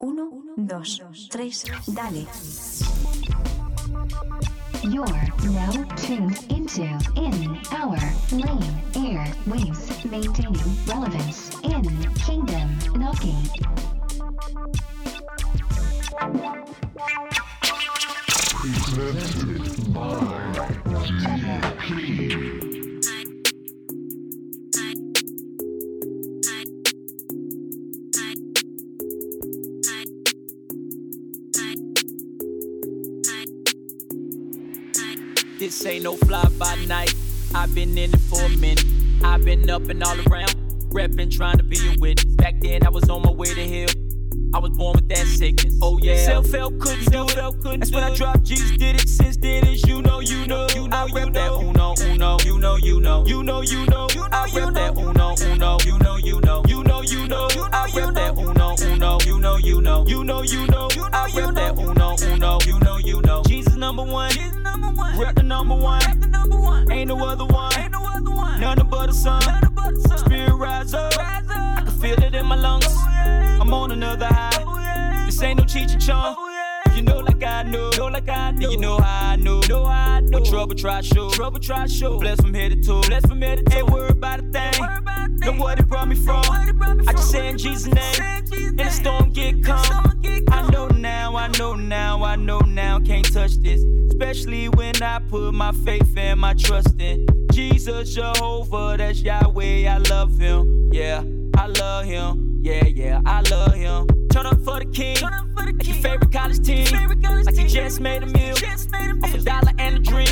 Uno, dos, tres, dale. You're now tuned into In Our Lane Airwaves, maintaining relevance in Kingdom Knocking. Presented by DP. This ain't no fly by night. I've been in it for a minute. I've been up and all around, reppin', trying to be a witness. Back then, I was on my way to hell. I was born with that sickness. Oh yeah. Self help couldn't do it. Couldn't That's when I dropped Jesus did it. Since then it's you know you know. You know I rep that uno uno. You know you know. You know you know. I rep that uno uno. You know you know. You know you know. I rep that uno uno. You know you know. You know you know. I rep that uno uno. You know you know. Jesus number one. Jesus number one. Rep the number one. Rep the number one. Ain't no other one. Ain't no other one. None but the sun. None but the sun. Spirit rise up. Rise up. I can feel it in my lungs. Oh, I'm on another high. Oh, this ain't no Cheech and Chong. Oh, if you know like I know, know like I know, you know how I know, know how I know. When trouble try show, trouble try show. Bless from head to toe, bless from head to toe. Ain't worried about a thing. Know what it brought me from. I just say in Jesus' name. And the storm get calm. I know now, I know now, I know now. Can't touch this, especially when I put my faith and my trust in Jesus Jehovah. That's Yahweh. I love Him. Yeah, I love Him. Yeah, yeah, I love Him. Turn up for the king. Like your favorite college team. Like you just made a meal. Off a dollar and a dream.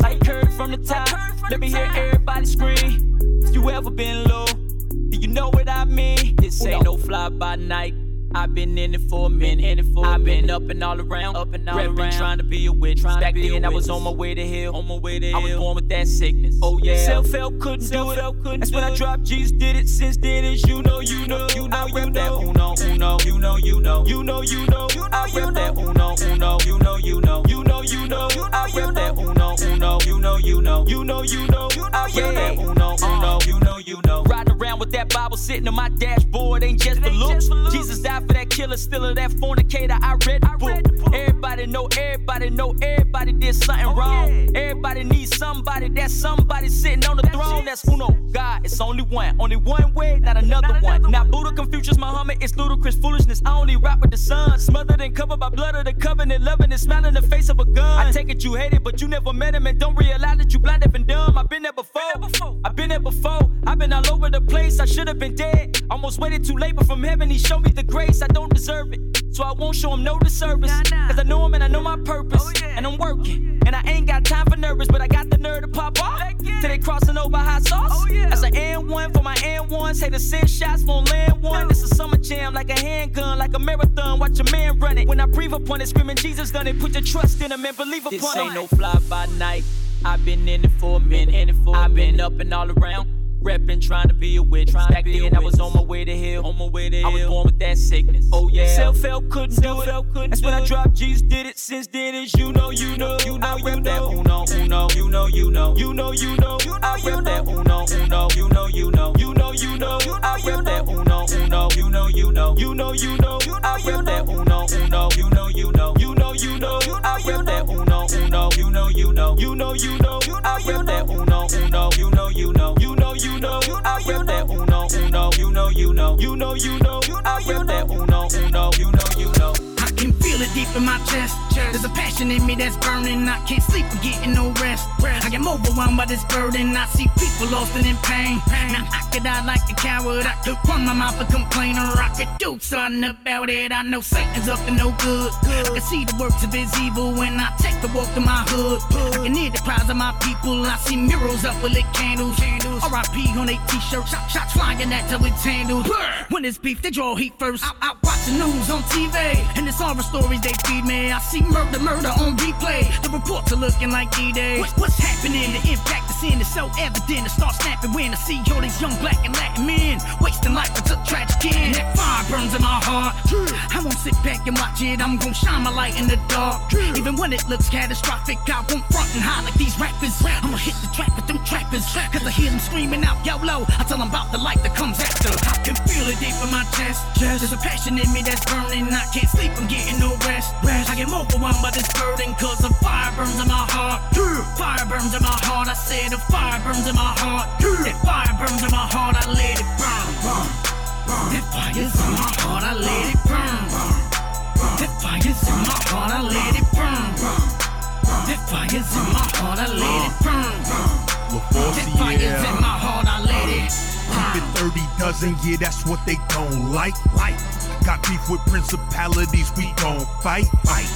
Like Curry from the top. Let me hear everybody scream. You ever been low, do you know what I mean? This ain't no fly by night. I've been in it for a minute. In it for I've been up and all around, up and all Reppin', around, trying to be a witness. Back then, I was on my way to hell, on my way to hell. I was born with that sickness. Oh yeah, self help couldn't do it. Couldn't That's when I dropped Jesus did it. Since then, it's you know, you know, you know, I rep that uno, uno, you know, you know, you know, you know, I rep that uno, uno, you know, you know, you know, you know, I rep that uno, uno, you know, you know, you know, you know, I rep that uno, uno, you know. Riding around with that Bible sitting on my dashboard ain't just for looks. Jesus died for that killer, still of that fornicator. I read the book. Everybody know, everybody know, everybody did something wrong. Everybody needs somebody. That's somebody sitting on the throne. That's uno. God, it's only one. Only one way, not another one. Not Buddha, Confucius, Muhammad. It's ludicrous foolishness. I only rap with the sun. Smothered and covered by blood of the covenant. Loving and smiling in the face of a gun. I take it you hate it, but you never met him and don't realize that you blind, deaf, and dumb. I've been there before. I've been there before. I've been all over the place. I should have been dead. Almost waited too late, but from heaven he showed me the grace. I don't deserve it. So I won't show him no disservice. Cause I know him and I know my purpose. And I'm working. And I ain't got time for nervous, but I got the nerve to pop off. Till they crossing over hot sauce. That's an N1 for my N1s. Say the send shots won't land one. This a summer jam like a handgun, like a marathon. Watch a man run it. When I breathe upon it, screaming Jesus done it. Put your trust in him and believe upon it. This ain't no fly by night. I've been in it for a minute. For I've been up and all around. Reppin', trying to be a witness. Back then, I was on my way to hell. On my way to hell. I was born with that sickness. Oh yeah. Self help couldn't do it. Couldn't That's when I dropped Jesus did it. Since then, it's you know, you know. You know, I rep that uno, uno. You know, you know. You know, you know. I rep that uno, uno. You know, you know. You know, you know. I rep that uno, uno. You know, you know. You know, you know. I rep that uno, uno. You know, you know. You know, you know. I rep that uno, uno. You know, you know. You know, you know. I rep that uno, uno. You know, you know. Rep that uno, uno. You know, you know. You know, you know. I rep that uno, uno. You know, you know. It deep in my chest. There's a passion in me that's burning. I can't sleep or getting no rest. I get overwhelmed by this burden. I see people lost and in pain. Now I could die like a coward. I could run my mouth a complainer. I could do something about it. I know Satan's up to no good. I can see the works of his evil when I take the walk to my hood. I can hear the cries of my people. I see murals up with lit candles. R.I.P. on they t-shirts. Shot, shots flying at till it's handled. When it's beef, they draw heat first. I, I watch the news on TV. And it's horror stories they feed me. I see murder, murder on replay. The reports are looking like D-Day. What, what's happening? The impact the sin is so evident. I start snapping when I see all these young black and Latin men wasting life with a tragic end. That fire burns in my heart. I won't sit back and watch it. I'm gonna shine my light in the dark. Even when it looks catastrophic, I won't front and hide like these rappers. I'ma hit the track with them trappers. Cause I hear them screaming out YOLO. I tell them about the light that comes after. I can feel it deep in my chest. There's a passion in me that's burning. I can't sleep, I'm getting no rest. I get overwhelmed by this burden. Cause the fire burns in my heart. Fire burns in my heart. I say the fire burns in my heart. That fire burns in my heart. I let it burn. That fire's in my heart. I let it burn. That fire's in my heart. I let it burn. That fire's in my heart. I let it burn. That fire's in my heart. I let it Keep it 30 dozen, yeah, that's what they don't like. Like, got beef with principalities, we gon' fight. Fight.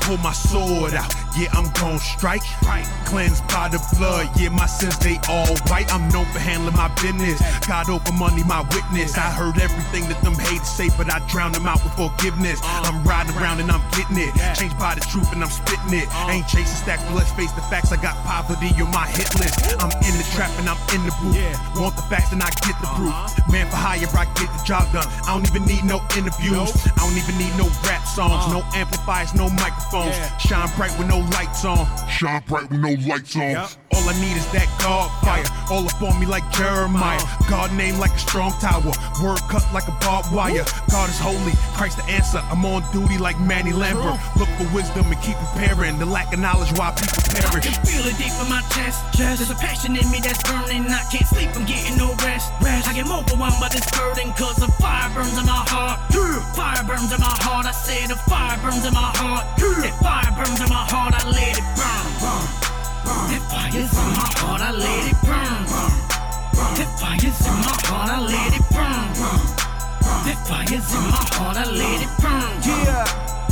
Pull my sword out, yeah, I'm gon' strike. Right. Cleansed by the blood, yeah, my sins they all white. I'm known for handling my business. God over money, my witness. I heard everything that them haters say, but I drown them out with forgiveness. I'm riding around and I'm getting it. Changed by the truth and I'm spitting it. Ain't chasing stacks, but let's face the facts. I got poverty on my hit list. I'm in the trap and I'm in the booth. Want the facts and I get the proof. Man for hire, I get the job done. I don't even need no interviews. I don't even need no rap songs, no amplifiers, no microphones. Shine bright with no lights on. Shine bright with no lights on. All I need is that God fire. All up on me like Jeremiah. God name like a strong tower. Word cut like a barbed wire. God is holy. Christ the answer. I'm on duty like Manny Lambert. Look for wisdom and keep preparing. The lack of knowledge why people I perish. can feel it deep in my chest. There's a passion in me that's burning. I can't sleep, I'm getting no rest. rest. I get overwhelmed by this burden, cause the fire burns in my heart. Fire burns in my heart. I say the fire burns in my heart. That fire burns in my heart. I let it burn. That fire's in my heart. I let it burn. Fire's in my heart. I let it burn. Fire's in my heart. I let it burn. Yeah.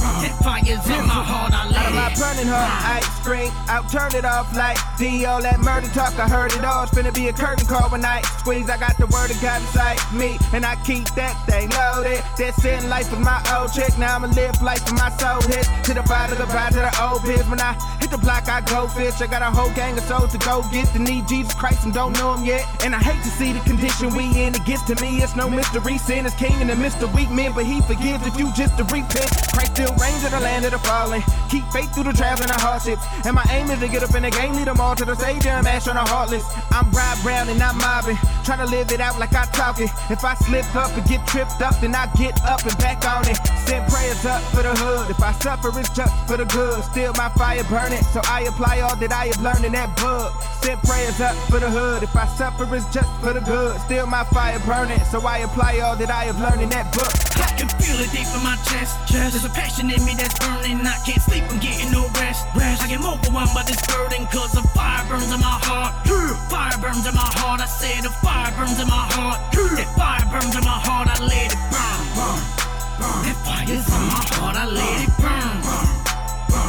Fire's in my heart. I Out of my burning heart, ice cream. I'll turn it off like D. All that murder talk, I heard it all. It's finna be a curtain call when I squeeze. I got the word of God inside me, and I keep that thing loaded. That sin life with my old chick. Now I'ma live life with my soul hits. To the bottom, of the bottom, to the old biz. When I hit the block, I go fish. I got a whole gang of souls to go get to need Jesus Christ and don't know him yet. And I hate to see the condition we in. It gets to me, it's no mystery. Sin is king and the Mr. Weak men, but he forgives if you just to repent. Christ still reigns in the land of the fallen. Keep faith through the trials and the hardships. And my aim is to get up in the game, lead them all to the stage and mash on the heartless. I'm Rob Brown and I'm mobbing, trying to live it out like I talk it. If I slip up and get tripped up, then I get up and back on it. Send prayers up for the hood. If I suffer, it's just for the good. Still my fire burning, so I apply all that I have learned in that book. Send prayers up for the hood. If I suffer, it's just for the good. Still my fire burning, so I apply all that I have learned in that book. I can feel it deep in my chest. There's a passion in me that's burning. I can't sleep, I'm getting no rest. I get overwhelmed by this burden, cause the fire burns in my heart. Fire burns in my heart. I say the fire burns in my heart. That fire burns in my heart. I let it burn. That fire's in my heart. I let it burn.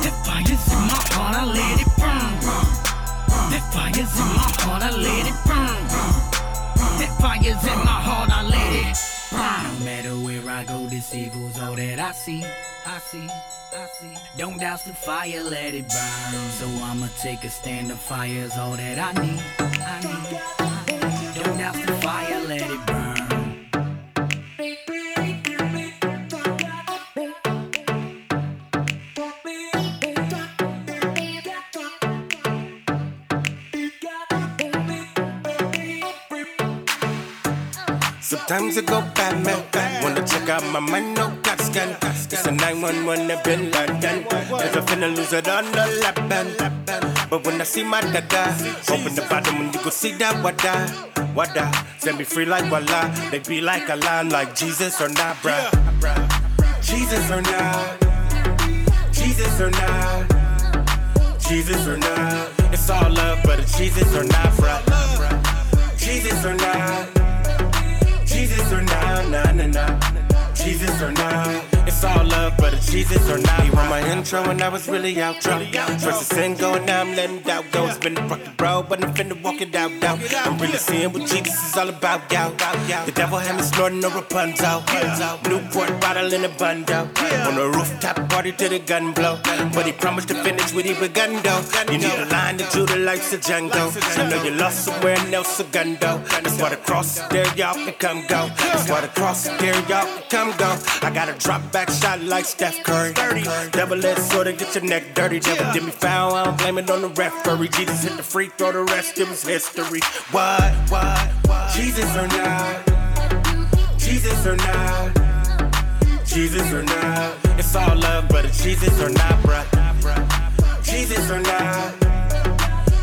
That fire's in my heart. I let it burn. That fire's in my heart. I let it burn. That fire's in my heart. I let it burn. No matter where I go, this evil's all that I see. I see. I see. Don't douse the fire, let it burn. So I'ma take a stand. The fire's all that I need. I need. Don't douse the fire, let it burn. Sometimes I go bad, man. Wanna check out my mind, no cat scan. It's a 911 in Bin Laden. Never finna lose it on the lap band. But when I see my dada, open the bottom and you go see that wada. Wada, set me free like voila. They be like a line like Jesus or not, bruh. Jesus or not. Jesus or not. Jesus or not. It's all love, but it's Jesus or not, bruh. Jesus or not. Jesus or not. He want my intro when I was really outro. First a sin going, now I'm letting doubt go. It's been a rocky road, but I'm finna walk it out, out. I'm really seeing what Jesus is all about, out. The devil had me snorting a Rapunzel. Newport bottle in a bundle. On a rooftop party till the gun blow. But he promised to finish what he begun though. You need a line to do the lights of Django. I know you lost somewhere else a gun though. That's why the cross there, y'all can come go. That's why the cross there, y'all can come go. I got a drop back shot like Steph Curry. Double edged sword and get your neck dirty. Devil did me foul, I don't blame it on the referee. Jesus hit the free throw, the rest it was history. What, what, what? Jesus or not? Jesus or not? Jesus or not? It's all love, but it's Jesus or not, bruh. Jesus or not?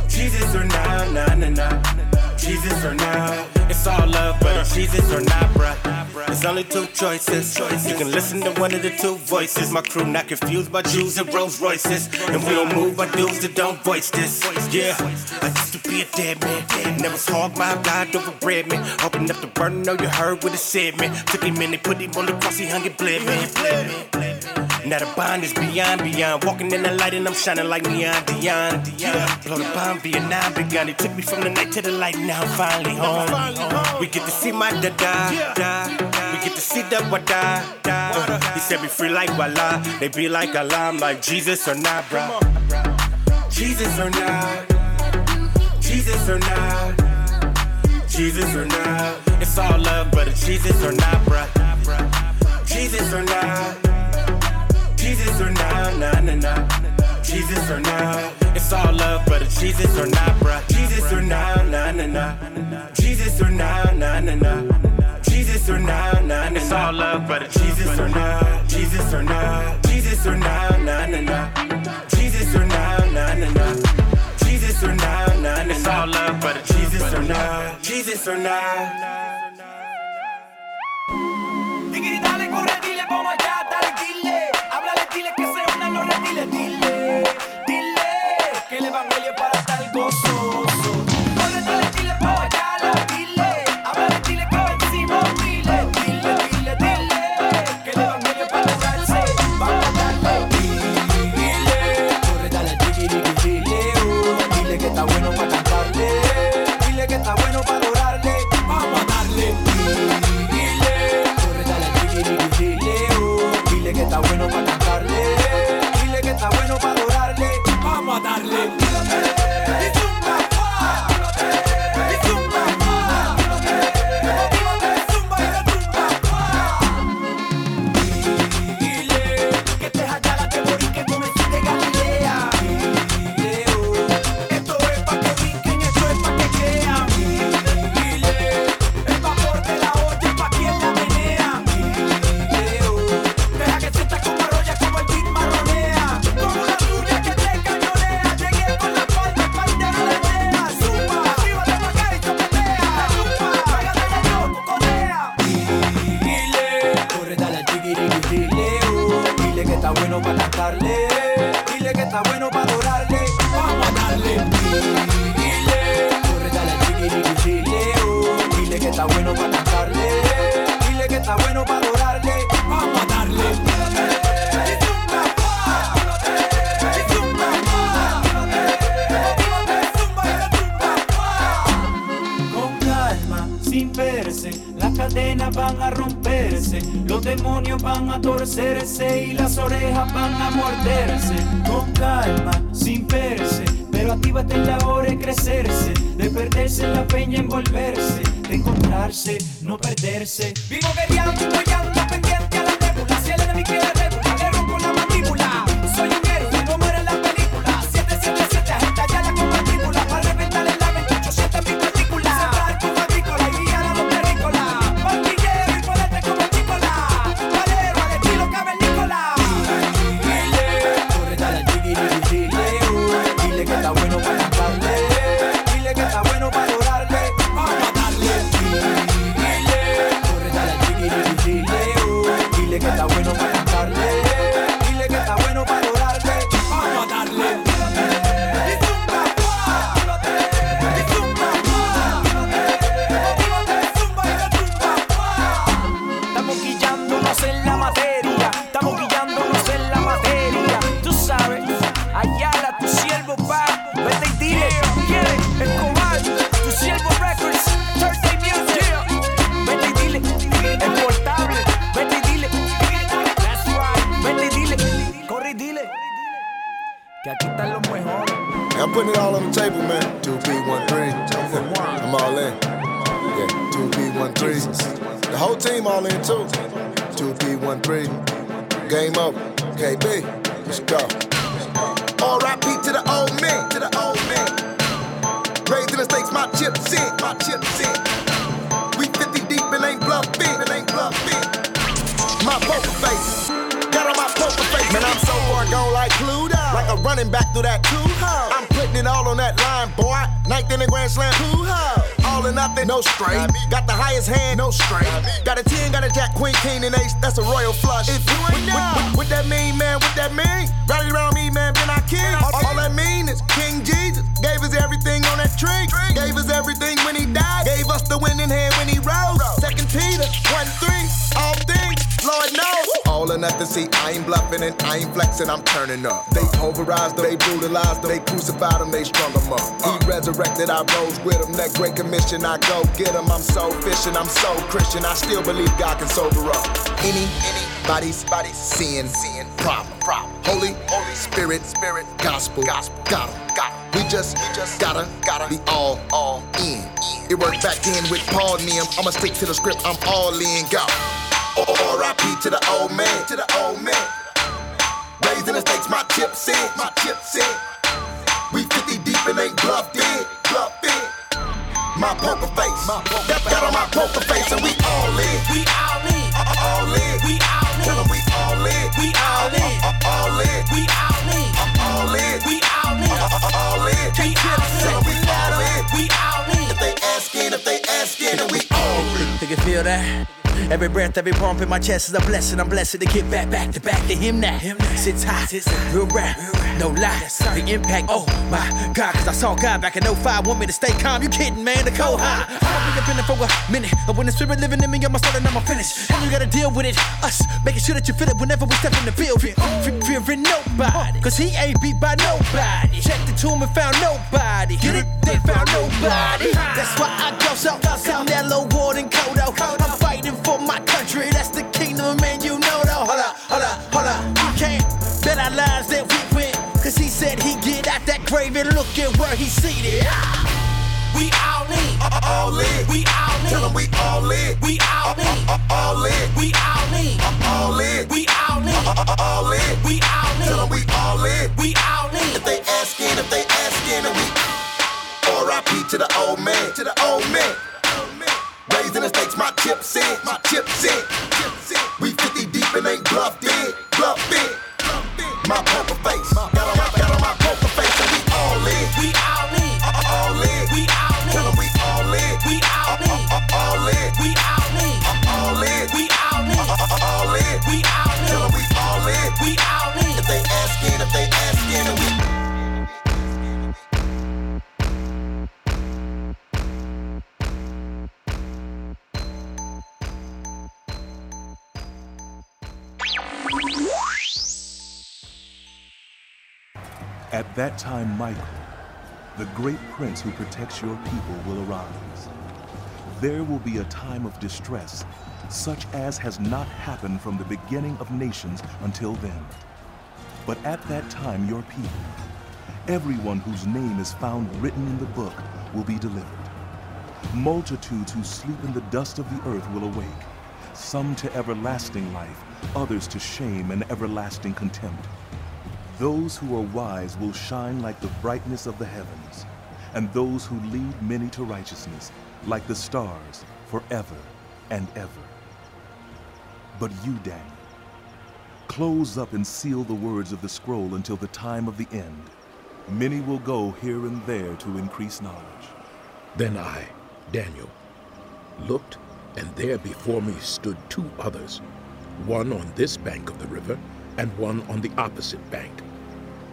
Jesus or not? Nah, nah, nah. Jesus or not? It's all love, but it's Jesus or not, bruh. There's only two choices. You can listen to one of the two voices. My crew not confused by Jews and Rolls Royces. And we don't move by dudes that don't voice this. Yeah, I used to be a dead man. Never hog my God over bread man. Open up the burden, know you heard what it said, man. Took him in, they put him on the cross, he hung it, bled, man. Now the bond is beyond, beyond. Walking in the light and I'm shining like neon, Dion. Blow the bomb, Vietnam begun. He took me from the night to the light, now I'm finally home. We get to see my da da da. We get to see the wa da. He said be free like Wallah. They be like Allah, I'm like Jesus or not, bro. Jesus or not. Jesus or not. Jesus or not. It's all love, but it's Jesus or not, bruh. Jesus or not. Jesus or not, bruh. Jesus or not, nah, nah, nah. Jesus or not, nah, nah, nah. Jesus or not, nah, nah, It's all love, but it's Jesus or not. Jesus or not. Jesus or not, nah, nah, nah. Jesus or not, nah, nah, nah. Jesus or not, nah, nah, It's all love, but it's Jesus or not. Jesus or not. Digiri, dale, corre, dile, vamos allá, dale, dile. Háblale, dile que se unan los reptiles, dile. The whole team all in too. 2P13. Game up. KB. Let's go. All right, R.I.P. to the old man. To the old man. Raising the stakes, my chips in. My chips in. We 50 deep and ain't bluffing. And ain't bluffing. My poker face. Got on my poker face. Man, I'm so far gone like Pluto. Like a running back through that two I'm putting it all on that line, boy. Ninth in the Grand Slam. Two All or nothing, no straight. Got the highest hand, no straight. Got a 10, got a jack, queen, king, and ace. That's a royal flush. If you ain't know. What, that mean, man? What that mean? Rally around me, man, been our king. All, all that mean is King Jesus gave us everything on that tree. Gave us everything when he died. Gave us the winning hand when he rose. Second Peter, 1 3. Or nothing, see, I ain't bluffing and I ain't flexing, I'm turning up. They overrized them, they brutalized them, they crucified them, they strung them up. He resurrected, I rose with him. That great commission, I go get him. I'm so fishing, I'm so Christian, I still believe God can sober up. Any, anybody's, body's sin, sin, problem, problem. Holy, Holy Spirit, Spirit, gospel, gospel, got 'em, got 'em. We just, we just gotta, gotta be all, all in. It worked back then with Paul them. I'ma stick to the script, I'm all in, go. R.I.P. to the old man, to the old man. Raising the stakes, my chips in, my chips in. We 50 deep and ain't bluffed in, bluffed in. My poker face, my poker got, got on my poker face and we all in. We all in. All in. We all in. Tell 'em we all in. We all in. All in. We all in. All in. We all in. All in. We all in. Tell 'em we all in. We all in. If they asking, if they asking, then we all in. You can feel that? Every breath, every pump in my chest is a blessing. I'm blessed to get back, back to back to him now. Sits high, real rap, no lie. The impact, oh my God, cause I saw God back in 05. Want me to stay calm, you kidding, man? The cold high. I've been up in it for a minute. But when the spirit living in me, I'm starting, I'm finish. And you gotta deal with it. Us, making sure that you feel it whenever we step in the building. Fe- Fearing nobody, cause he ain't beat by nobody. Checked the tomb and found nobody. Get it? They found nobody. That's why I go so, Canelo, Ward, and Kodo. I'm fighting for my country, that's the kingdom, man, you know though. Hold up, hold up, hold up. You can't bet our lives that we win. Cause he said he get out that grave and look at where he's seated. We all in. Uh, uh, all in. We all in. Tell 'em we all in. We all uh, in. All in. We all in. All in. We all in. All in. We all in. Tell 'em we all in. We all in. If they asking, if they asking, and we R.I.P. to the old man, to the old man. Raising the stakes, my chips in, my chips in. We 50 deep and ain't bluffed in, bluffed in. My poker face, At that time, Michael, the great prince who protects your people, will arise. There will be a time of distress, such as has not happened from the beginning of nations until then. But at that time, your people, everyone whose name is found written in the book, will be delivered. Multitudes who sleep in the dust of the earth will awake, some to everlasting life, others to shame and everlasting contempt. Those who are wise will shine like the brightness of the heavens, and those who lead many to righteousness like the stars forever and ever. But you, Daniel, close up and seal the words of the scroll until the time of the end. Many will go here and there to increase knowledge. Then I, Daniel, looked, and there before me stood two others, one on this bank of the river, and one on the opposite bank.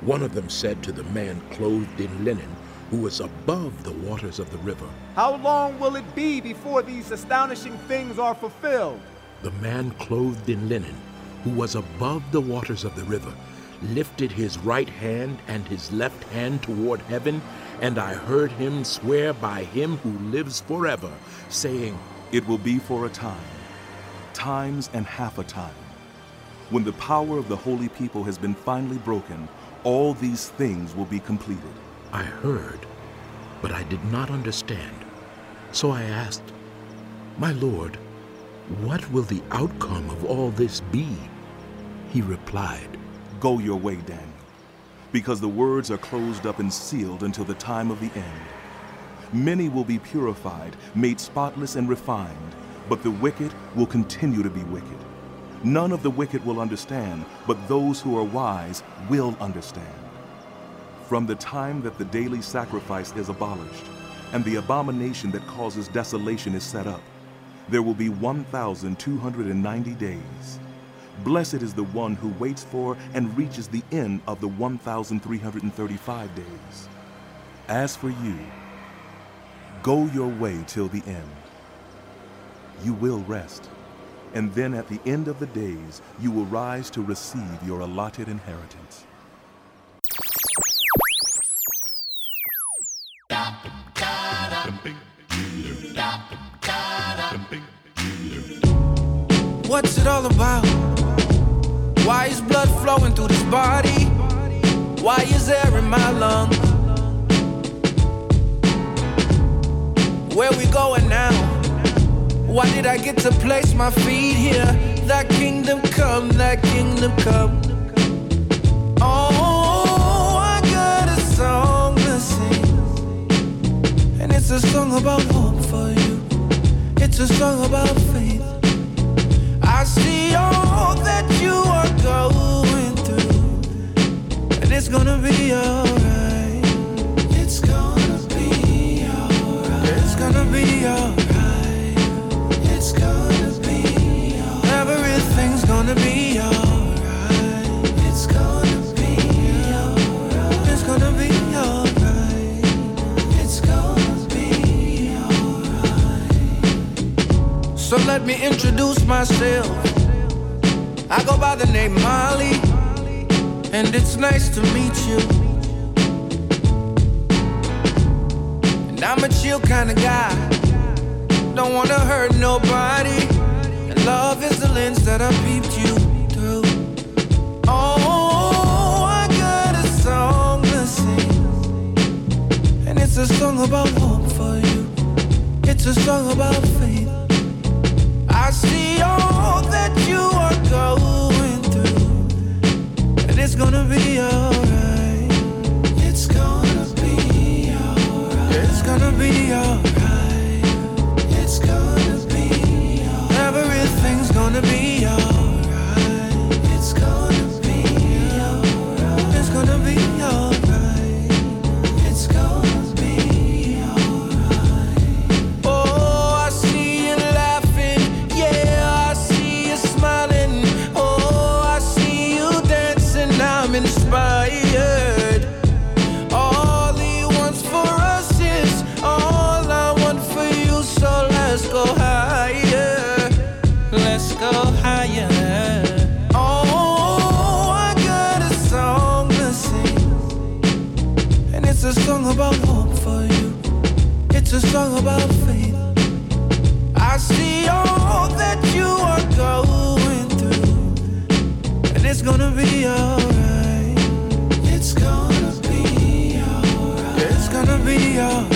One of them said to the man clothed in linen, who was above the waters of the river, How long will it be before these astonishing things are fulfilled? The man clothed in linen, who was above the waters of the river, lifted his right hand and his left hand toward heaven, and I heard him swear by him who lives forever, saying, It will be for a time, times and half a time. When the power of the holy people has been finally broken, all these things will be completed. I heard, but I did not understand. So I asked, My Lord, what will the outcome of all this be? He replied, Go your way, Daniel, because the words are closed up and sealed until the time of the end. Many will be purified, made spotless and refined, but the wicked will continue to be wicked. None of the wicked will understand, but those who are wise will understand. From the time that the daily sacrifice is abolished and the abomination that causes desolation is set up, there will be 1,290 days. Blessed is the one who waits for and reaches the end of the 1,335 days. As for you, go your way till the end. You will rest, and then at the end of the days, you will rise to receive your allotted inheritance. What's it all about? Why is blood flowing through this body? Why is air in my lungs? Where we going now? Why did I get to place my feet here? That kingdom come, that kingdom come. Oh, I got a song to sing. And it's a song about hope for you. It's a song about faith. I see all that you are going through, and it's gonna be alright. It's gonna be alright. It's gonna be alright. So let me introduce myself. I go by the name Mali, and it's nice to meet you. And I'm a chill kind of guy, don't wanna hurt nobody. And love is the lens that I peeped it's a song about hope for you. It's a song about faith. I see all that you are going through, and it's gonna be alright. It's gonna be alright. It's gonna be alright. Gonna be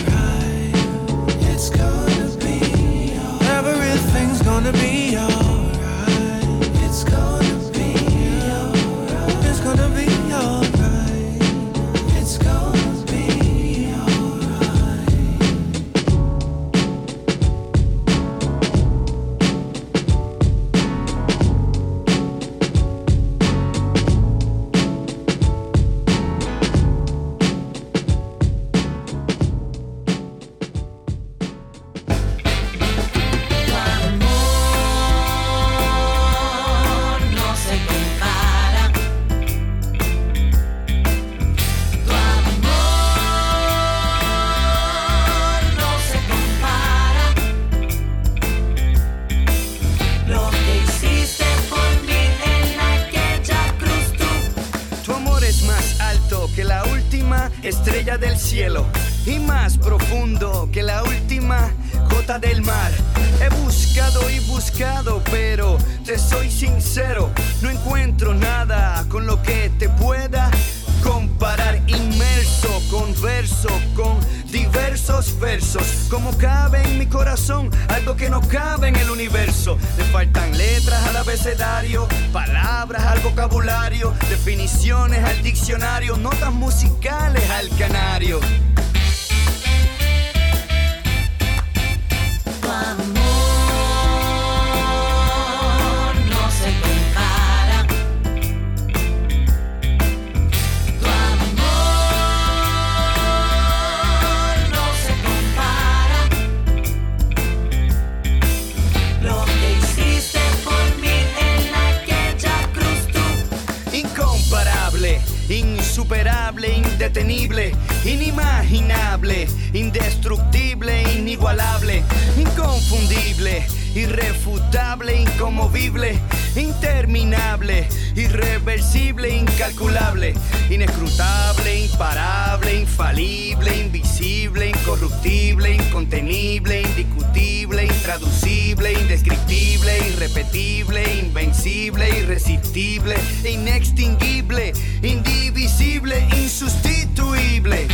irresistible, inextinguible, indivisible, insustituible.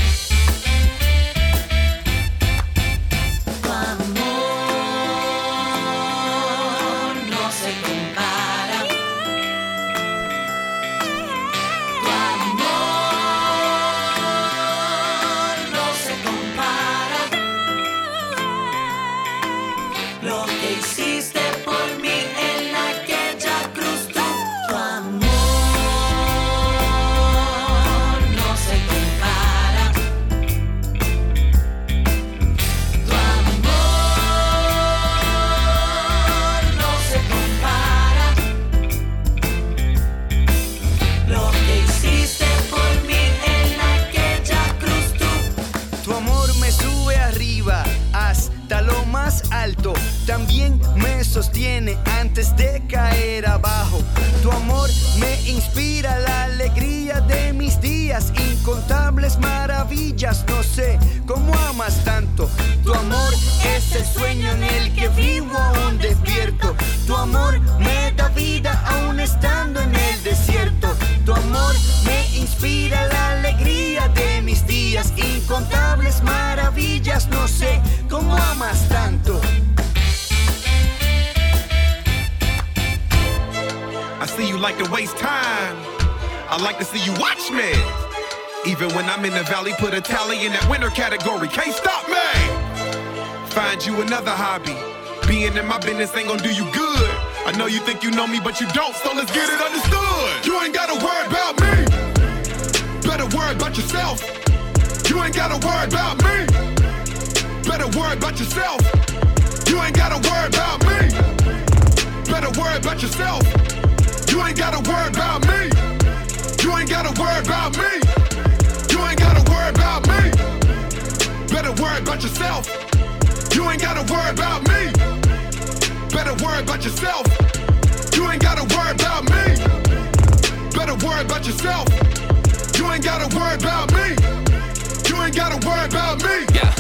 Sostiene antes de caer abajo. Tu amor me inspira la alegría de mis días. Incontables maravillas, no sé cómo amas tanto. Tu amor es el sueño en el que vivo aún despierto. Tu amor me da vida aún estando en el desierto. Tu amor me inspira la alegría de mis días. Incontables maravillas, no sé cómo amas tanto. You like to waste time. I like to see you watch me. Even when I'm in the valley, put a tally in that winner category. Can't stop me. Find you another hobby. Being in my business ain't gonna do you good. I know you think you know me, but you don't, so let's get it understood. You ain't gotta worry about me. Better worry about yourself. You ain't gotta worry about me. Better worry about yourself. You ain't gotta worry about me. Better worry about yourself. You ain't gotta worry about me. You ain't gotta worry about me. You ain't gotta worry about me. Better worry about yourself. You ain't gotta worry about me. Better worry about yourself. You ain't gotta worry about me. Better worry about yourself. You ain't gotta worry about me. You ain't gotta worry about me. Yeah.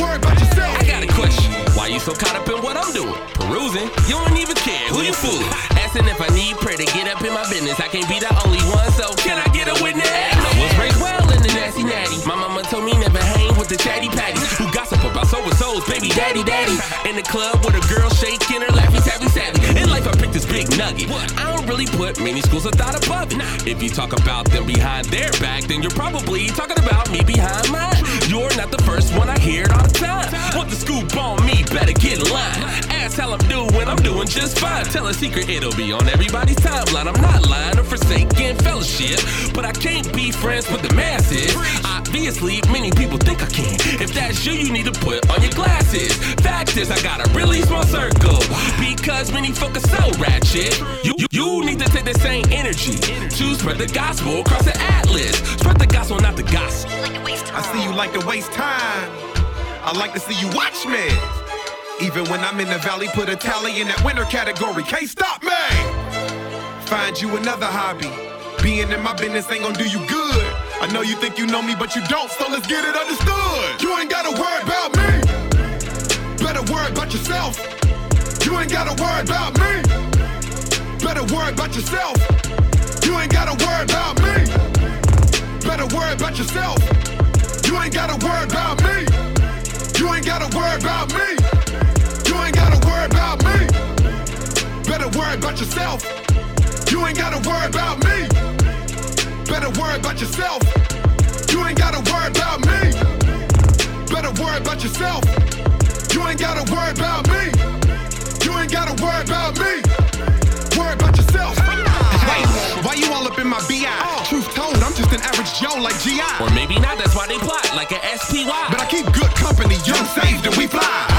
Worry about yourself. I got a question. Why you so caught up in what I'm doing? Perusing? You don't even care. Who you fooling? Asking if I need prayer to get up in my business. I can't be the only one, so can I get a witness? I was raised well in the nasty natty. My mama told me never hang with the chatty patties who gossip about soul with souls, baby daddy daddy. In the club with a girl shaking her laffy taffy savvy. In life I picked this big nugget. I don't really put many schools of thought above it. If you talk about them behind their back, then you're probably talking about me behind mine. You're not the first one I hear it all the time. Want the scoop on me? Better get in line. Ask how I'm doing, I'm doing just fine. Tell a secret, it'll be on everybody's timeline. I'm not lying or forsaking fellowship, but I can't be friends with the masses. Obviously, many people think I can. If that's you, you need to put on your glasses. Fact is, I got a really small circle because many folk are so ratchet. You, you, you need to take the same energy to spread the gospel across the atlas. Spread the gospel, not the gospel. I see you like to waste time. I like to see you watch me. Even when I'm in the valley, put a tally in that winner category. Can't stop me. Find you another hobby. Being in my business ain't gonna do you good. I know you think you know me, but you don't, so let's get it understood. You ain't gotta worry about me. Better worry about yourself. You ain't gotta worry about me. Better worry about yourself. You ain't gotta worry about me. Better worry about yourself. You ain't gotta worry about me. You You ain't gotta worry about me. Better worry about yourself. You ain't gotta worry about me. Better worry about yourself. You ain't gotta worry about me. Better worry about yourself. You ain't gotta worry about me. You ain't gotta worry about me. Worry about yourself. Wait, why you all up in my BI? Truth told, I'm just an average Joe like GI. Or maybe not, that's why they plot like a SPY. But I keep good company, young saved and we fly.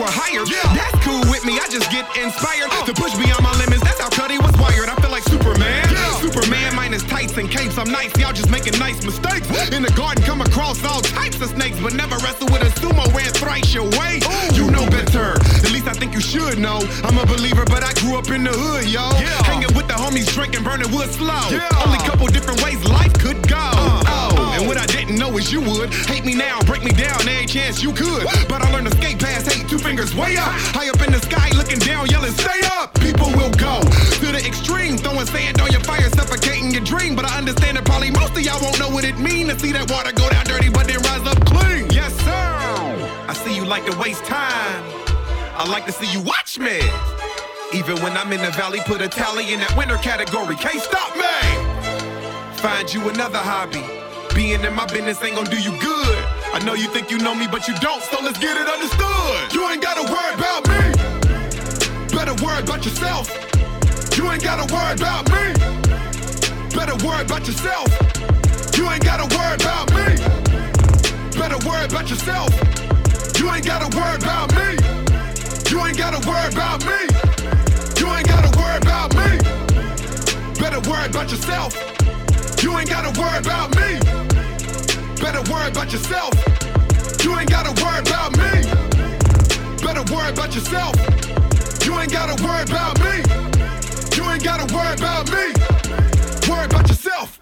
Were hired. That's cool with me, I just get inspired to push beyond my limits. That's how Cuddy was wired. I feel like Superman. Yeah. Superman minus tights and capes. I'm nice, y'all just making nice mistakes. In the garden, come across all types of snakes, but never wrestle with a sumo ran thrice your way. You know better. At least I think you should know. I'm a believer, but I grew up in the hood, yo. Hanging with the homies, drinking, burning wood slow. Yeah. Only couple different ways life could go. Uh. oh, and what I didn't know is you would hate me now, break me down, any chance you could. But I learned to skate past hate, two fingers way up, high up in the sky, looking down, yelling, "Stay up!" People will go to the extreme, throwing sand on your fire, suffocating your dream. But I understand that probably most of y'all won't know what it mean to see that water go down dirty, but then rise up clean. Yes, sir. I see you like to waste time. I like to see you watch me. Even when I'm in the valley, put a tally in that winner category. Can't stop me. Find you another hobby. Being in my business ain't gonna do you good. I know you think you know me, but you don't, so let's get it understood. You ain't gotta worry about me. Better worry about yourself. You ain't gotta worry about me. Better worry about yourself. You ain't gotta worry about me. Better worry about yourself. You ain't gotta worry about me. You ain't gotta worry about me. You ain't gotta worry about me. Better worry about yourself. You ain't gotta worry about me. Better worry about yourself. You ain't gotta worry about me. Better worry about yourself. You ain't gotta worry about me. You ain't gotta worry about me. Worry about yourself.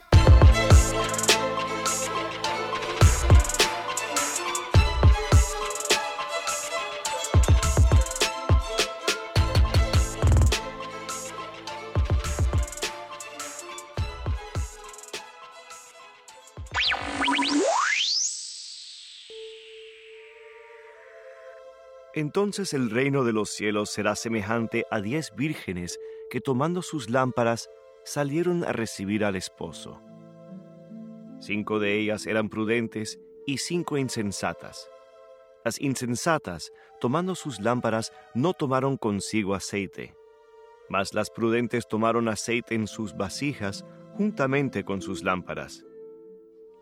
Entonces el reino de los cielos será semejante a diez vírgenes que tomando sus lámparas salieron a recibir al esposo. Cinco de ellas eran prudentes y cinco insensatas. Las insensatas, tomando sus lámparas, no tomaron consigo aceite, mas las prudentes tomaron aceite en sus vasijas juntamente con sus lámparas.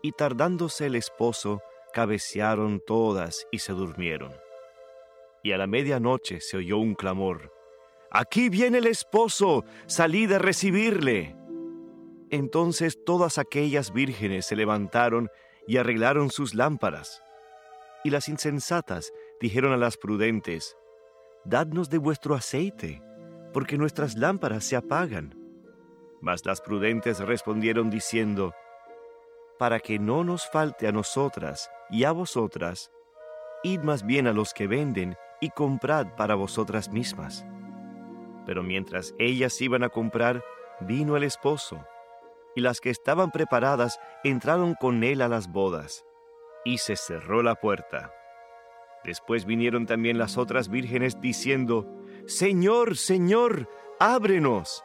Y tardándose el esposo, cabecearon todas y se durmieron y a la medianoche se oyó un clamor. Aquí viene el esposo, salid a recibirle. Entonces todas aquellas vírgenes se levantaron y arreglaron sus lámparas. Y las insensatas dijeron a las prudentes, Dadnos de vuestro aceite, porque nuestras lámparas se apagan. Mas las prudentes respondieron diciendo, Para que no nos falte a nosotras y a vosotras, id más bien a los que venden y comprad para vosotras mismas. Pero mientras ellas iban a comprar, vino el esposo, y las que estaban preparadas entraron con él a las bodas, y se cerró la puerta. Después vinieron también las otras vírgenes diciendo, Señor, Señor, ábrenos.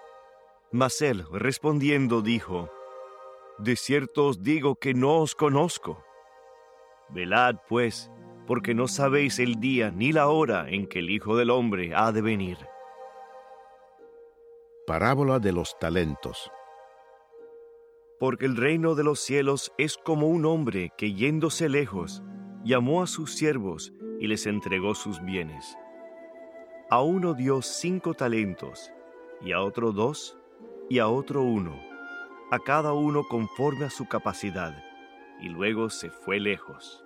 Mas él, respondiendo, dijo, De cierto os digo que no os conozco. Velad, pues, porque no sabéis el día ni la hora en que el Hijo del Hombre ha de venir. Parábola de los talentos. Porque el reino de los cielos es como un hombre que yéndose lejos, llamó a sus siervos y les entregó sus bienes. A uno dio cinco talentos, y a otro dos, y a otro uno, a cada uno conforme a su capacidad, y luego se fue lejos.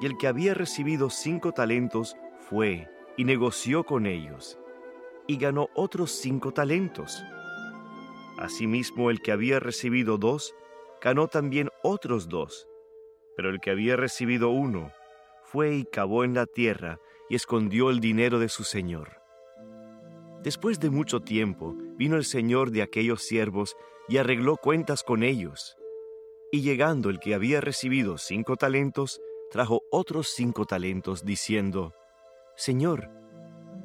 Y el que había recibido cinco talentos fue y negoció con ellos, y ganó otros cinco talentos. Asimismo, el que había recibido dos, ganó también otros dos. Pero el que había recibido uno, fue y cavó en la tierra y escondió el dinero de su señor. Después de mucho tiempo, vino el señor de aquellos siervos y arregló cuentas con ellos. Y llegando el que había recibido cinco talentos, trajo otros cinco talentos, diciendo, Señor,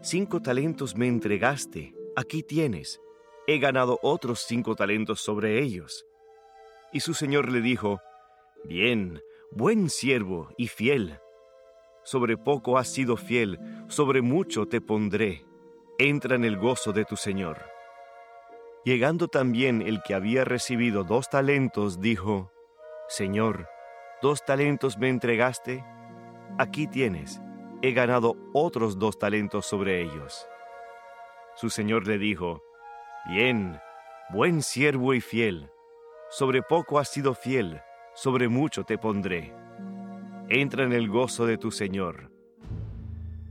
cinco talentos me entregaste, aquí tienes, he ganado otros cinco talentos sobre ellos. Y su señor le dijo, Bien, buen siervo y fiel. Sobre poco has sido fiel, sobre mucho te pondré. Entra en el gozo de tu señor. Llegando también el que había recibido dos talentos, dijo, Señor, dos talentos me entregaste, aquí tienes, he ganado otros dos talentos sobre ellos. Su señor le dijo, Bien, buen siervo y fiel, sobre poco has sido fiel, sobre mucho te pondré. Entra en el gozo de tu señor.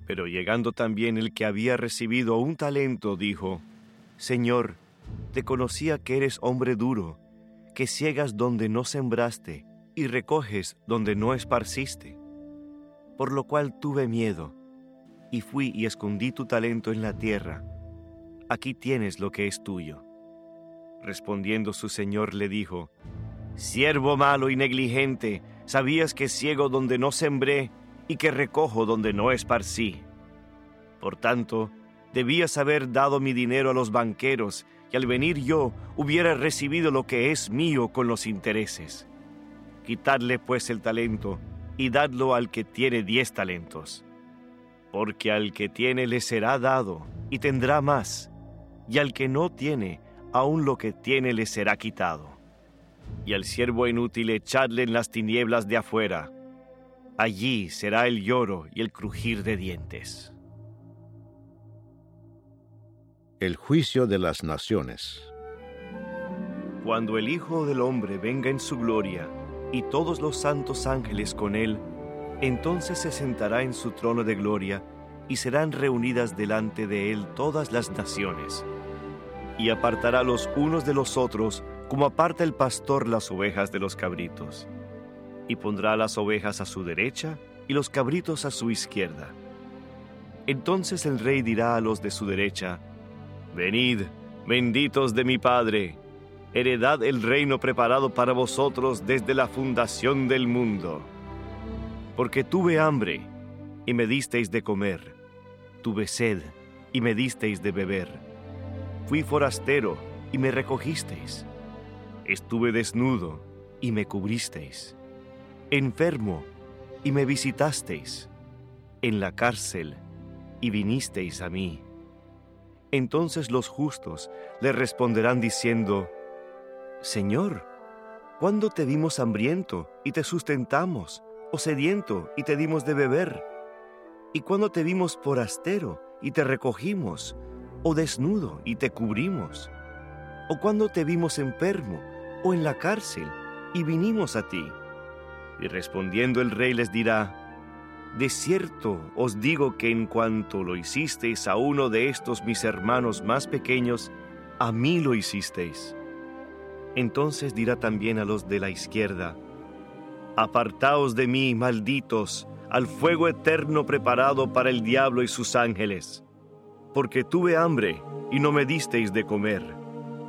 Pero llegando también el que había recibido un talento, dijo, Señor, te conocía que eres hombre duro, que ciegas donde no sembraste y recoges donde no esparciste. Por lo cual tuve miedo, y fui y escondí tu talento en la tierra. Aquí tienes lo que es tuyo. Respondiendo su señor le dijo, Siervo malo y negligente, sabías que ciego donde no sembré y que recojo donde no esparcí. Por tanto, debías haber dado mi dinero a los banqueros, y al venir yo hubiera recibido lo que es mío con los intereses. Quitadle pues el talento y dadlo al que tiene diez talentos. Porque al que tiene le será dado y tendrá más, y al que no tiene, aun lo que tiene le será quitado. Y al siervo inútil echadle en las tinieblas de afuera. Allí será el lloro y el crujir de dientes. El juicio de las naciones. Cuando el Hijo del Hombre venga en su gloria, y todos los santos ángeles con él, entonces se sentará en su trono de gloria, y serán reunidas delante de él todas las naciones. Y apartará los unos de los otros, como aparta el pastor las ovejas de los cabritos. Y pondrá las ovejas a su derecha y los cabritos a su izquierda. Entonces el rey dirá a los de su derecha, Venid, benditos de mi Padre, heredad el reino preparado para vosotros desde la fundación del mundo. Porque tuve hambre y me disteis de comer, tuve sed y me disteis de beber, fui forastero y me recogisteis, estuve desnudo y me cubristeis, enfermo y me visitasteis, en la cárcel y vinisteis a mí. Entonces los justos le responderán diciendo, Señor, ¿cuándo te vimos hambriento y te sustentamos, o sediento y te dimos de beber? ¿Y cuándo te vimos forastero y te recogimos, o desnudo y te cubrimos? ¿O cuándo te vimos enfermo o en la cárcel y vinimos a ti? Y respondiendo el rey les dirá, de cierto os digo que en cuanto lo hicisteis a uno de estos mis hermanos más pequeños, a mí lo hicisteis. Entonces dirá también a los de la izquierda, Apartaos de mí, malditos, al fuego eterno preparado para el diablo y sus ángeles. Porque tuve hambre y no me disteis de comer,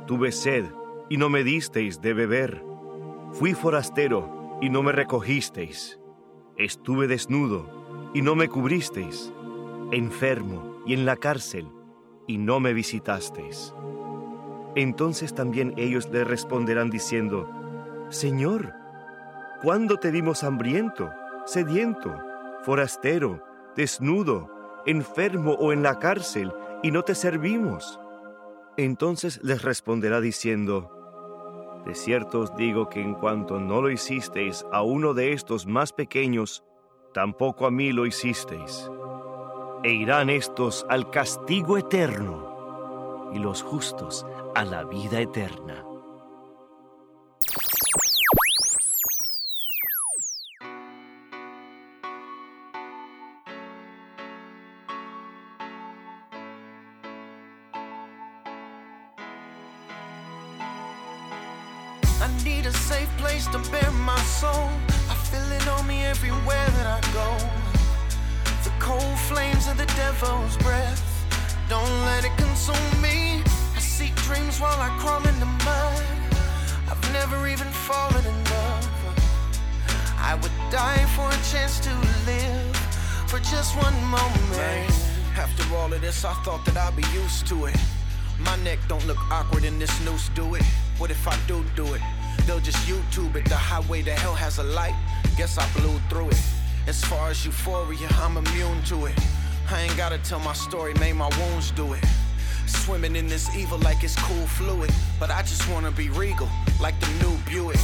tuve sed y no me disteis de beber, fui forastero y no me recogisteis Estuve desnudo y no me cubristeis, enfermo y en la cárcel y no me visitasteis. Entonces también ellos le responderán diciendo, Señor, ¿cuándo te vimos hambriento, sediento, forastero, desnudo, enfermo o en la cárcel y no te servimos? Entonces les responderá diciendo, de cierto os digo que en cuanto no lo hicisteis a uno de estos más pequeños, tampoco a mí lo hicisteis. E irán estos al castigo eterno y los justos a la vida eterna. Thought that I'd be used to it. My neck don't look awkward in this noose, do it? What if I do do it? They'll just YouTube it. The highway to hell has a light. Guess I blew through it. As far as euphoria, I'm immune to it. I ain't gotta tell my story, made my wounds do it. Swimming in this evil like it's cool fluid. But I just wanna be regal, like the new Buick.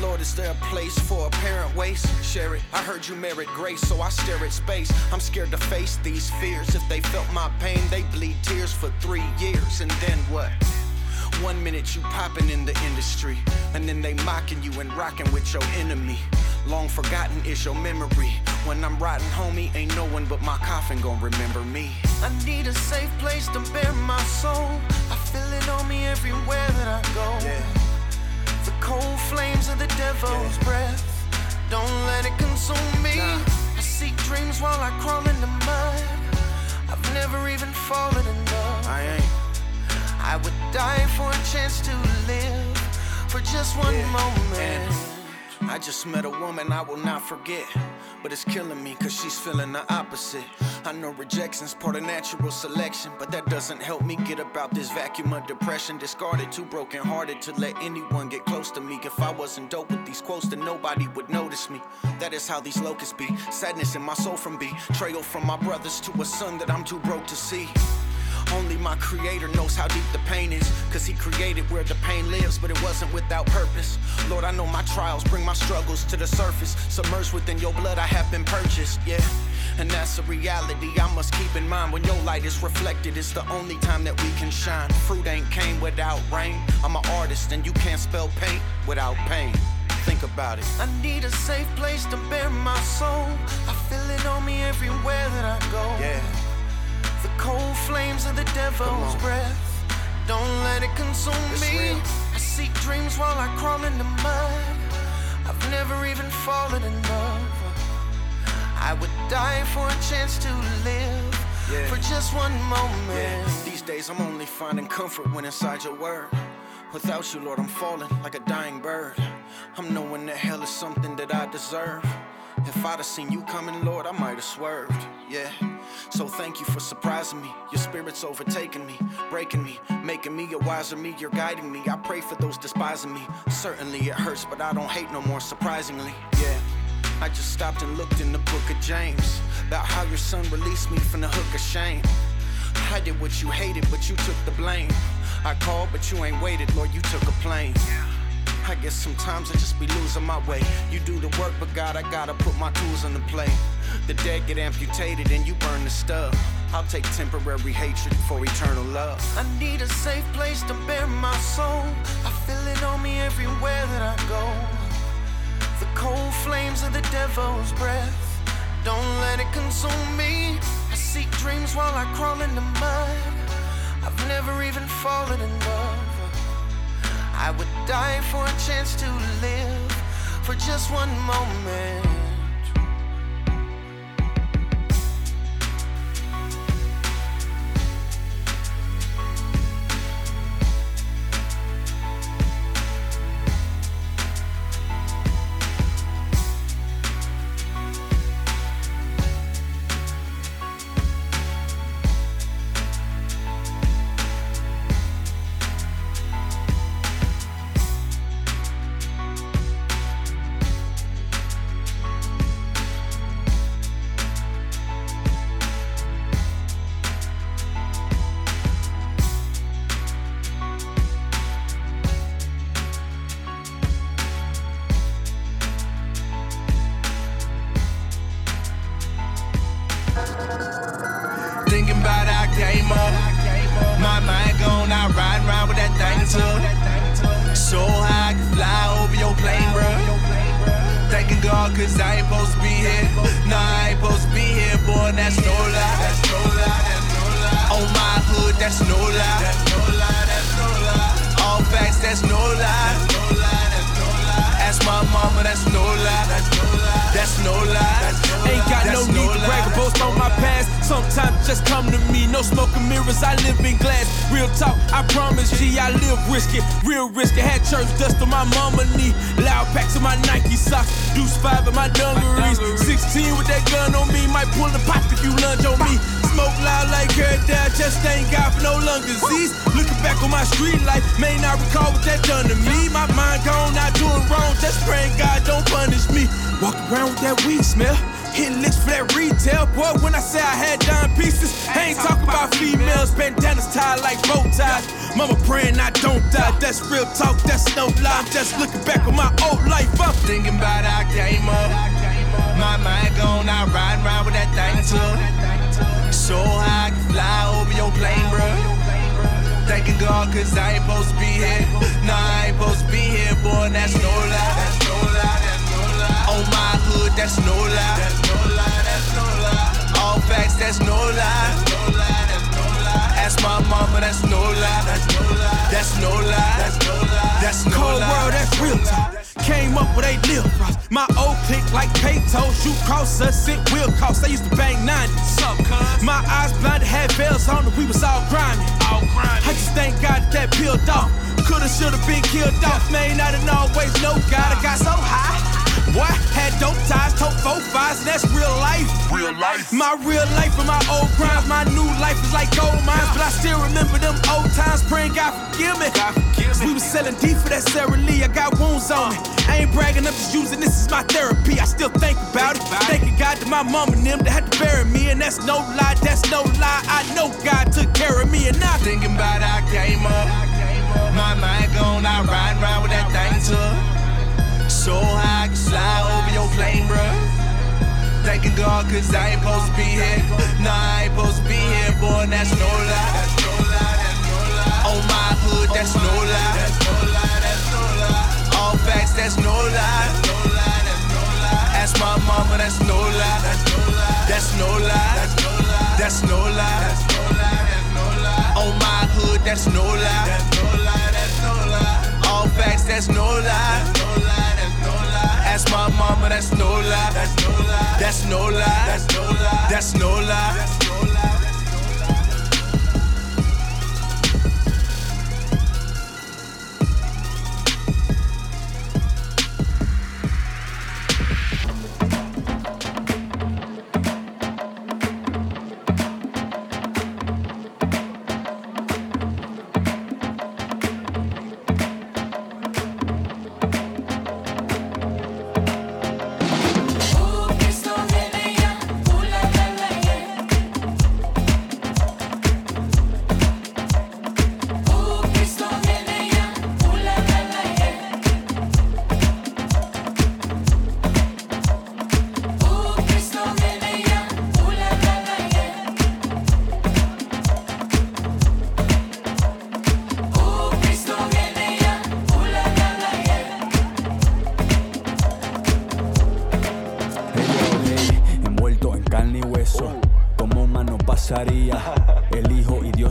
Lord, is there a place for apparent waste? Share it. I heard you merit grace, so I stare at space. I'm scared to face these fears. If they felt my pain, they bleed tears for three years. And then what? One minute you popping in the industry, and then they mocking you and rocking with your enemy. Long forgotten is your memory. When I'm riding, homie, ain't no one but my coffin gon' remember me. I need a safe place to bear my soul. I feel it on me everywhere that I go. The cold flames of the devil's breath. Don't let it consume me. I see dreams while I crawl in the mud. I've never even fallen in love. I ain't. I would die for a chance to live for just one moment. I just met a woman I will not forget. But it's killing me cause she's feeling the opposite. I know rejection's part of natural selection, but that doesn't help me get about this vacuum of depression. Discarded, too broken hearted to let anyone get close to me. If I wasn't dope with these quotes, then nobody would notice me. That is how these locusts be. Sadness in my soul from betrayal from my brothers to a son that I'm too broke to see. Only my creator knows how deep the pain is. Cause he created where the pain lives, but it wasn't without purpose. Lord, I know my trials bring my struggles to the surface. Submerged within your blood, I have been purchased, yeah. And that's a reality I must keep in mind. When your light is reflected, it's the only time that we can shine. Fruit ain't came without rain. I'm an artist, and you can't spell paint without pain. Think about it. I need a safe place to bear my soul. I feel it on me everywhere that I go. Yeah. The cold flames of the devil's breath. Don't let it consume It's me. real. I seek dreams while I crawl in the mud. I've never even fallen in love. I would die for a chance to live Yeah. for just one moment. Yeah, these days I'm only finding comfort when inside your word. Without you, Lord, I'm falling like a dying bird. I'm knowing that hell is something that I deserve. If I'd have seen you coming, Lord, I might have swerved. Yeah. So thank you for surprising me. Your spirit's overtaking me, breaking me, making me a wiser me. You're guiding me. I pray for those despising me. Certainly it hurts, but I don't hate no more, surprisingly. Yeah. I just stopped and looked in the book of James about how your son released me from the hook of shame. I did what you hated, but you took the blame. I called, but you ain't waited, Lord, you took a plane. I guess sometimes I just be losing my way. You do the work, but God, I gotta put my tools the play. The dead get amputated and you burn the stub. I'll take temporary hatred for eternal love. I need a safe place to bear my soul. I feel it on me everywhere that I go. The cold flames of the devil's breath. Don't let it consume me. I seek dreams while I crawl in the mud. I've never even fallen in love. I would die for a chance to live for just one moment. Thanking cause I ain't supposed to be here. Nah, I ain't supposed to be here, boy, that's no lie. That's no lie, that's no lie. On my hood, that's no lie. That's no lie, that's no lie. All facts, that's no lie. That's no lie, that's no lie. Ask my mama, that's no lie. That's no lie. That's no lie. Ain't got no need to brag or boast on my past. Sometimes just come to me, no smoke mirrors, I live in glass. Real talk, I promise, G, I live risky. Real risky, had church dust on my mama knee. Loud packs on my Nike socks. Deuce five in my dungarees. 16 with that gun on me, might pull the pop if you lunge on me. Smoke loud like her dad, just ain't got for no lung disease. Looking back on my street life, may not recall what that done to me. My mind gone, not doing wrong, just praying God don't punish me. Walk around with that weed smell. Hitting licks for that retail. Boy, when I say I had dime pieces, I ain't talking about females. Bandanas tied like bow ties. Mama praying I don't die. That's real talk, that's no lie. I'm just looking back on my old life. I'm thinking about I came up. My mind gone, I ride around with that thing too. So high I can fly over your plane, bro. Thanking God, cause I ain't supposed to be here. Nah, I ain't supposed to be here, boy. That's no lie, that's no lie. On my hood, that's no lie. That's no lie, that's no lie. All facts, that's no lie. That's no lie, that's no lie. Ask my mama, that's no lie. That's no lie. That's no lie. That's no lie. That's no Cold lie. world, that's real talk. Came up with eight lil bros. My old clique like Payto, shoot cross us, it will cost. I used to bang 90. My eyes blinded, had veils on, and we was all grimy. All grimy. I just thank God that that peeled off. Coulda, shoulda been killed off. Man, I didn't always know God. I got so high. Boy, had dope ties, tote four fives, and that's real life. Real life. My real life and my old crimes. My new life is like gold mines, but I still remember them old times. Praying God forgive me. God forgive me. We was selling deep for that Sarah Lee. I got wounds on me. I ain't bragging, I'm just using this as my therapy. I still think about it. Thanking God to my mom and them that had to bury me, and that's no lie. That's no lie. I know God took care of me, and I thinking about I came up. My mind gone, I ride around with that thing too. So high I can slide over your plane, bruh. Thanking God, cause I ain't supposed to be here. Nah, I ain't supposed to be here, boy, and that's no lie. That's no lie, that's no lie. On my hood, that's no lie. That's no lie, that's no lie. All facts, that's no lie. That's no lie, that's no lie. Ask my mama, that's no lie. That's no lie. That's no lie. That's no lie. That's no lie. On my hood, that's no lie. That's no lie. That's no lie. All facts. That's no lie. That's my mama. That's no lie. That's no lie. That's no lie. That's no lie. That's no lie.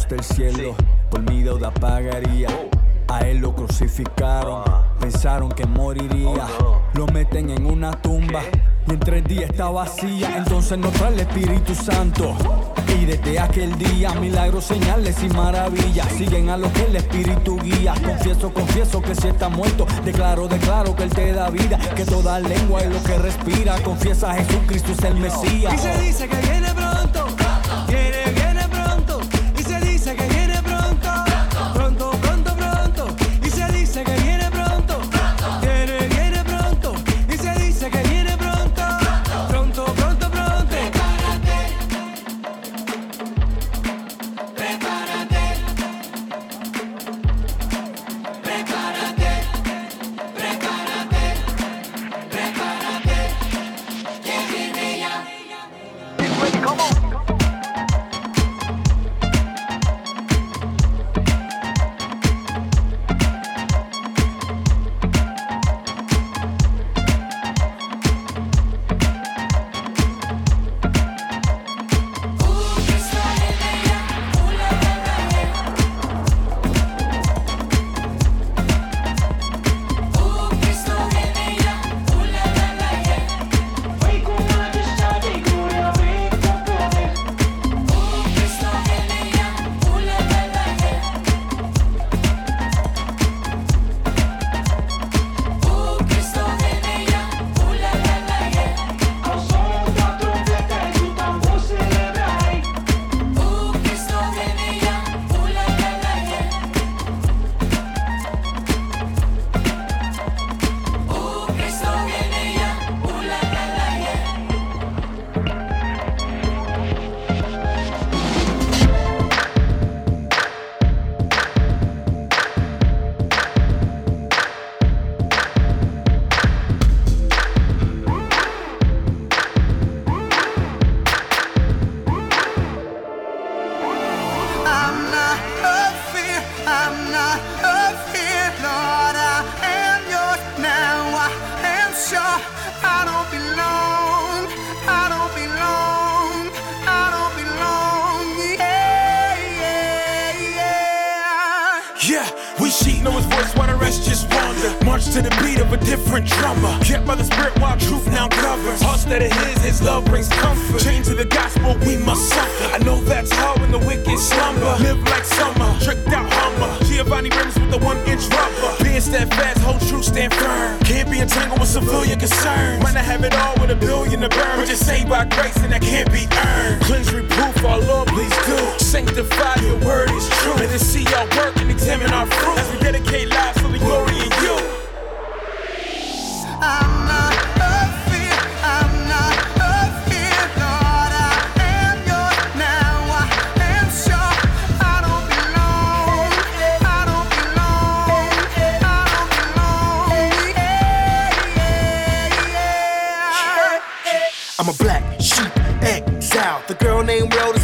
Del cielo, por mi deuda pagaría. A él lo crucificaron, pensaron que moriría. Lo meten en una tumba y en tres días está vacía. Entonces nos trae el Espíritu Santo. Y desde aquel día, milagros, señales y maravillas siguen a lo que el Espíritu guía. Confieso, confieso que si está muerto, declaro, declaro que Él te da vida. Que toda lengua es lo que respira. Confiesa, Jesucristo es el Mesías.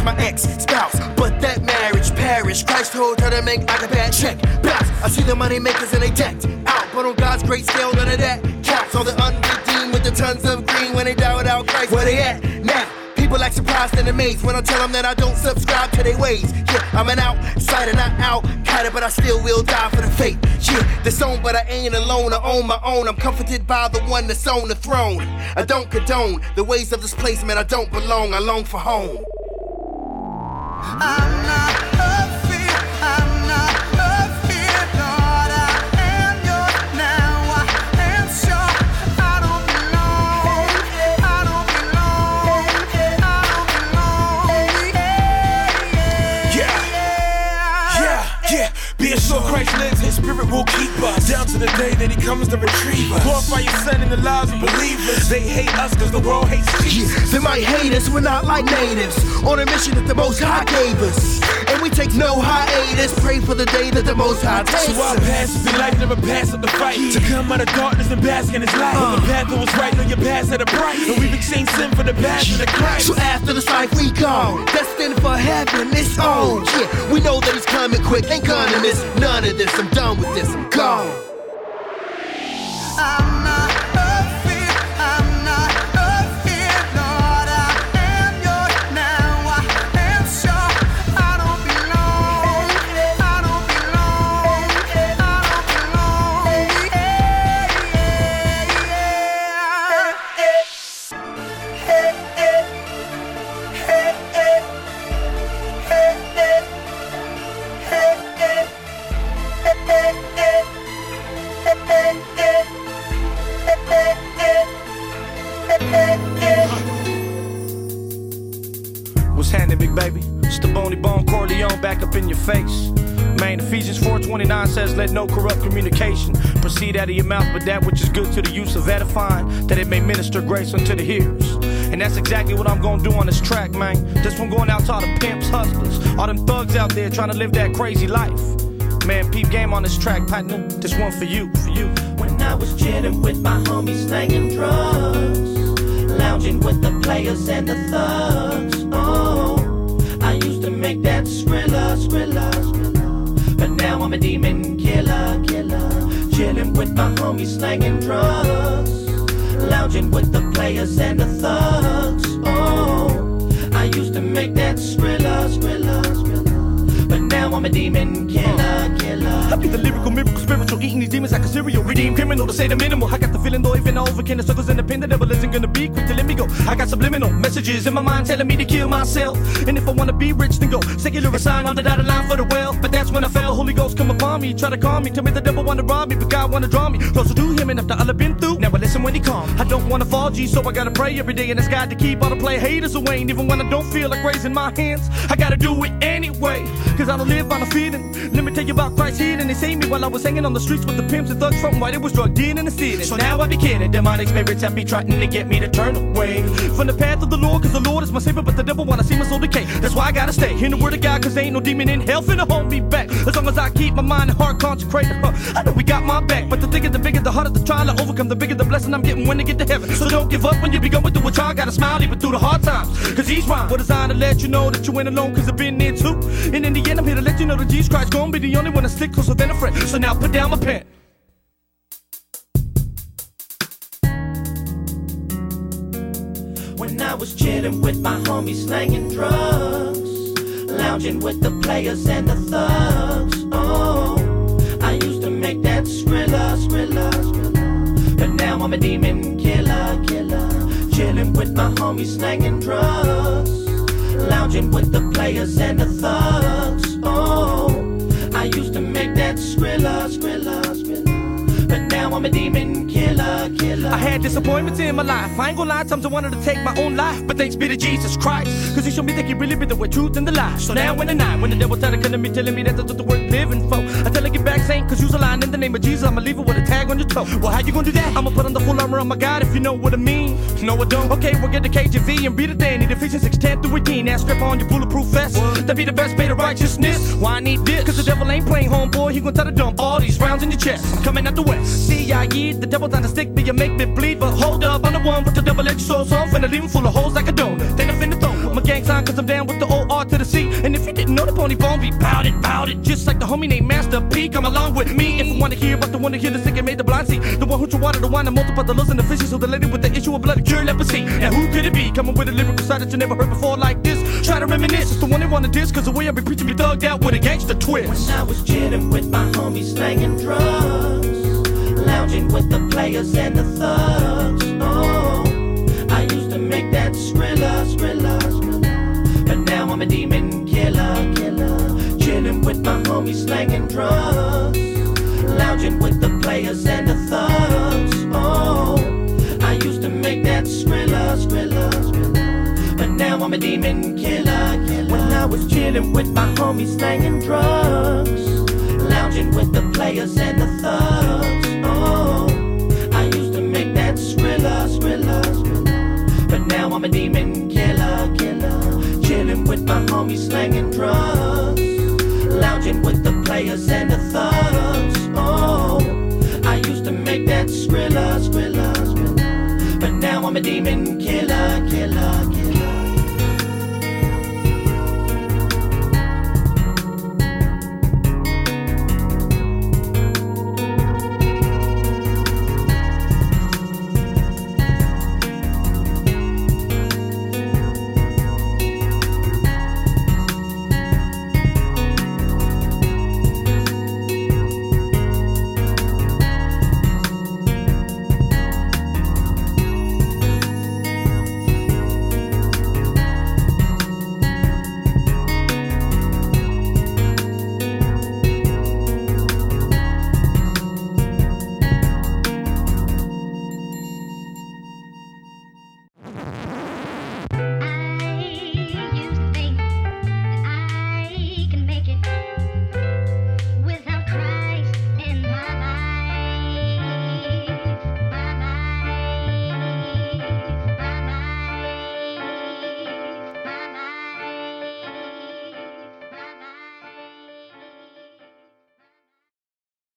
My ex spouse. But that marriage perished. Christ told her to make like a bad check. Bounce. I see the money makers and they decked out. But on God's great scale, none of that counts. All the unredeemed with the tons of green when they die without Christ. Where they at now? People act surprised and amazed when I tell them that I don't subscribe to their ways. Yeah, I'm an outsider, not out. Kinda, but I still will die for the faith. Yeah, the song, but I ain't alone. I own my own. I'm comforted by the one that's on the throne. I don't condone the ways of this place, man. I don't belong. I long for home. I'm not spirit will keep us down to the day that he comes to retrieve us. Glorify your son in the lives of believers. They hate us because the world hates Jesus. They might hate us, we're not like natives. On a mission that the Most High gave us. And we take no hiatus. Pray for the day that the Most High takes us. So our past is in life, never pass up the fight. To come out of darkness and bask in his light. Uh. On the path that was right, know your past at a price. And we've exchanged sin for the past passion of Christ. So after this life we go, destined for heaven, it's on. Yeah, we know that he's coming quick, ain't gonna miss none of this. I'm done with this, I'm gone. Uh, communication proceed out of your mouth, but that which is good to the use of edifying, that it may minister grace unto the hearers." And that's exactly what I'm gonna do on this track, man. This one going out to all the pimps, hustlers, all them thugs out there trying to live that crazy life. Man, peep game on this track, partner. This one for you, for you. When I was chilling with my homies, slanging drugs, lounging with the players and the thugs. Oh, I used to make that skrilla, skrilla. Chilling with my homies, slanging drugs, lounging with the players and the thugs. Oh, I used to make that skrilla, skrilla, skrilla. But now I'm a demon killer, killer. I be the lyrical miracle spiritual, eating these demons like a cereal. Redeem criminal to say the minimal. I got the feeling though, even overcame the circles in the pin, the devil isn't gonna be quick to let me go. I got subliminal messages in my mind telling me to kill myself. And if I wanna be rich, then go secular sign on the dotted line for the wealth. But that's when I fell. Holy Ghost come upon me, try to calm me. Tell me the devil wanna rob me, but God wanna draw me closer to Him. And after all I've been through, now I listen when He calm. I don't wanna fall, G, so I gotta pray every day. And it's God to keep all the play haters away. And even when I don't feel like raising my hands, I gotta do it anyway. Cause I don't live on a feeling. Let me tell you about Christ healing. They saved me while I was hanging on the streets with the pimps and thugs from white. It was drug dealing in the city. So now I be kidding. Demonic spirits have me trying to get me to turn away from the path of the Lord. Cause the Lord is my savior, but the devil wanna see my soul decay. That's why I gotta stay in the word of God. Cause ain't no demon in hell finna hold me back. As long as I keep my mind and heart consecrated. Huh, I know we got my back. But the thicker, the bigger, the harder the trial to overcome. The bigger the blessing I'm getting when I get to heaven. So don't give up when you be going through a trial. Gotta smile even through the hard times. Cause these rhymes were designed to let you know that you ain't alone. Cause I've been there too. And in the end, I'm here to let you know that Jesus Christ gonna be the only one to stick closer than a friend. So now put down my pen. When I was chilling with my homies, slanging drugs, lounging with the players and the thugs. Oh, I used to make that skrilla, skrilla, skrilla. But now I'm a demon killer, killer. Chilling with my homies, slanging drugs, lounging with the players and the thugs. Oh. I'm a demon. I had disappointments in my life. I ain't gonna lie, times I wanted to take my own life. But thanks be to Jesus Christ. Cause he showed me that he really be the way, truth, and the lie. So now in the night, when the devil tried to come to me, telling me that that's what the worth living for. I tell her, get back, Satan, cause you's a lying in the name of Jesus. I'ma leave it with a tag on your toe. Well, how you gonna do that? I'ma put on the full armor of my God if you know what I mean. No, I don't. Okay, we'll get the KJV and read then. Need Ephesians 6, 10 through 18. Now strip on your bulletproof vest. That be the best way to righteousness. Why I need this? Cause the devil ain't playing homeboy. He gonna try to dump all these rounds in your chest. I'm coming out the west. See, I the devil's on the stick, but you make me bleed. But hold up, I'm the one with the double edged sword. So I'm finna leave him full of holes like a donut. Then I'm finna throw my gang sign cause I'm down with the OR to the C. And if you didn't know the pony bone be bout it, bout it. Just like the homie named Master P. Come along with me if you wanna hear about the one to hear the sick and made the blind see. The one who drew water, the one and multiplied the lust and the fishes. So the lady with the issue of blood cure leprosy. Now who could it be? Coming with a lyrical side that you never heard before like this. Try to reminisce. It's the one that wanna diss cause the way I be preaching be thugged out with a gangster twist. When I was chilling with my homies, slanging drugs. Lounging with the players and the thugs. Oh, I used to make that skrilla, skrilla, skrilla. But now I'm a demon killer, killer. Chilling with my homies, slanging drugs. Lounging with the players and the thugs. Oh, I used to make that skrilla, skrilla, skrilla. But now I'm a demon killer, killer. When I was chilling with my homies, slanging drugs charging with the players and the thugs. Oh, I used to make that scrilla, scrilla, scrilla, But now I'm a demon killer, killer. Chilling with my homies, slanging drugs. Lounging with the players and the thugs. Oh, I used to make that scrilla, scrilla, scrilla, But now I'm a demon killer.